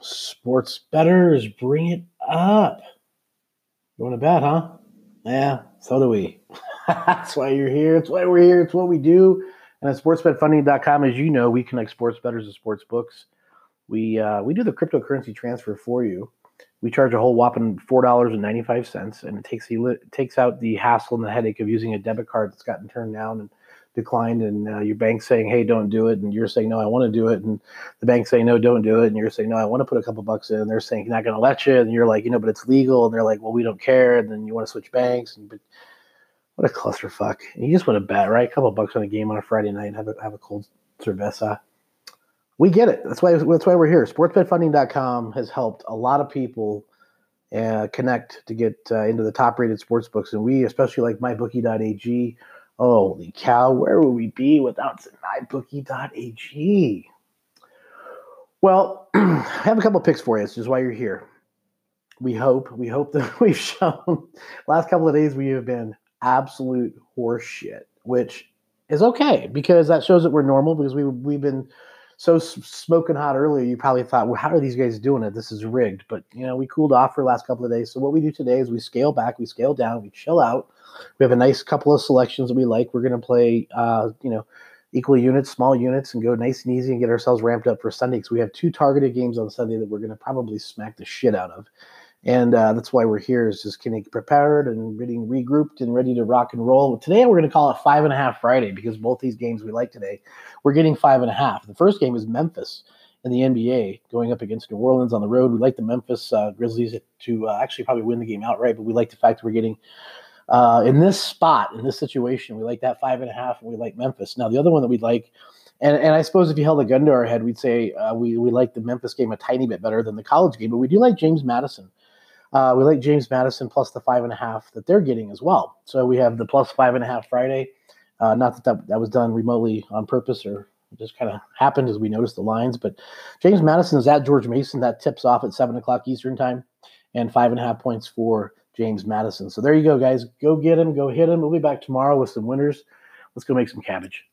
Sports betters, bring it up. You want to bet, huh? Yeah, so do we. That's why you're here. It's why we're here. It's what we do. And at sportsbetfunding.com, as you know, we connect sports betters to sports books. We uh, we do the cryptocurrency transfer for you. We charge a whole whopping four dollars and ninety five cents, and it takes the takes out the hassle and the headache of using a debit card that's gotten turned down and declined and uh, your bank saying hey don't do it and you're saying no i want to do it and the bank saying no don't do it and you're saying no i want to put a couple bucks in and they're saying not going to let you and you're like you know but it's legal and they're like well we don't care and then you want to switch banks and but what a clusterfuck. And you just want to bet right? A couple bucks on a game on a friday night have a, have a cold cerveza we get it that's why that's why we're here sportsbetfunding.com has helped a lot of people uh, connect to get uh, into the top rated sports books and we especially like mybookie.ag Holy cow, where would we be without mybookie.ag? Well, I have a couple of picks for you. This is why you're here. We hope, we hope that we've shown last couple of days we have been absolute horseshit, which is okay because that shows that we're normal because we we've been so smoking hot earlier. You probably thought, well, how are these guys doing it? This is rigged. But you know, we cooled off for the last couple of days. So what we do today is we scale back, we scale down, we chill out we have a nice couple of selections that we like. We're going to play, uh, you know, equal units, small units, and go nice and easy and get ourselves ramped up for Sunday because we have two targeted games on Sunday that we're going to probably smack the shit out of. And uh, that's why we're here is just getting prepared and getting regrouped and ready to rock and roll. Today we're going to call it five and a half Friday because both these games we like today, we're getting five and a half. The first game is Memphis in the NBA going up against New Orleans on the road. We like the Memphis uh, Grizzlies to uh, actually probably win the game outright, but we like the fact that we're getting uh, in this spot, in this situation, we like that five and a half, and we like Memphis. Now, the other one that we'd like, and, and I suppose if you held a gun to our head, we'd say uh, we, we like the Memphis game a tiny bit better than the college game, but we do like James Madison. Uh, we like James Madison plus the five and a half that they're getting as well. So we have the plus five and a half Friday. Uh, not that, that that was done remotely on purpose or just kind of happened as we noticed the lines, but James Madison is at George Mason. That tips off at seven o'clock Eastern time, and five and a half points for James Madison. So there you go, guys. Go get him. Go hit him. We'll be back tomorrow with some winners. Let's go make some cabbage.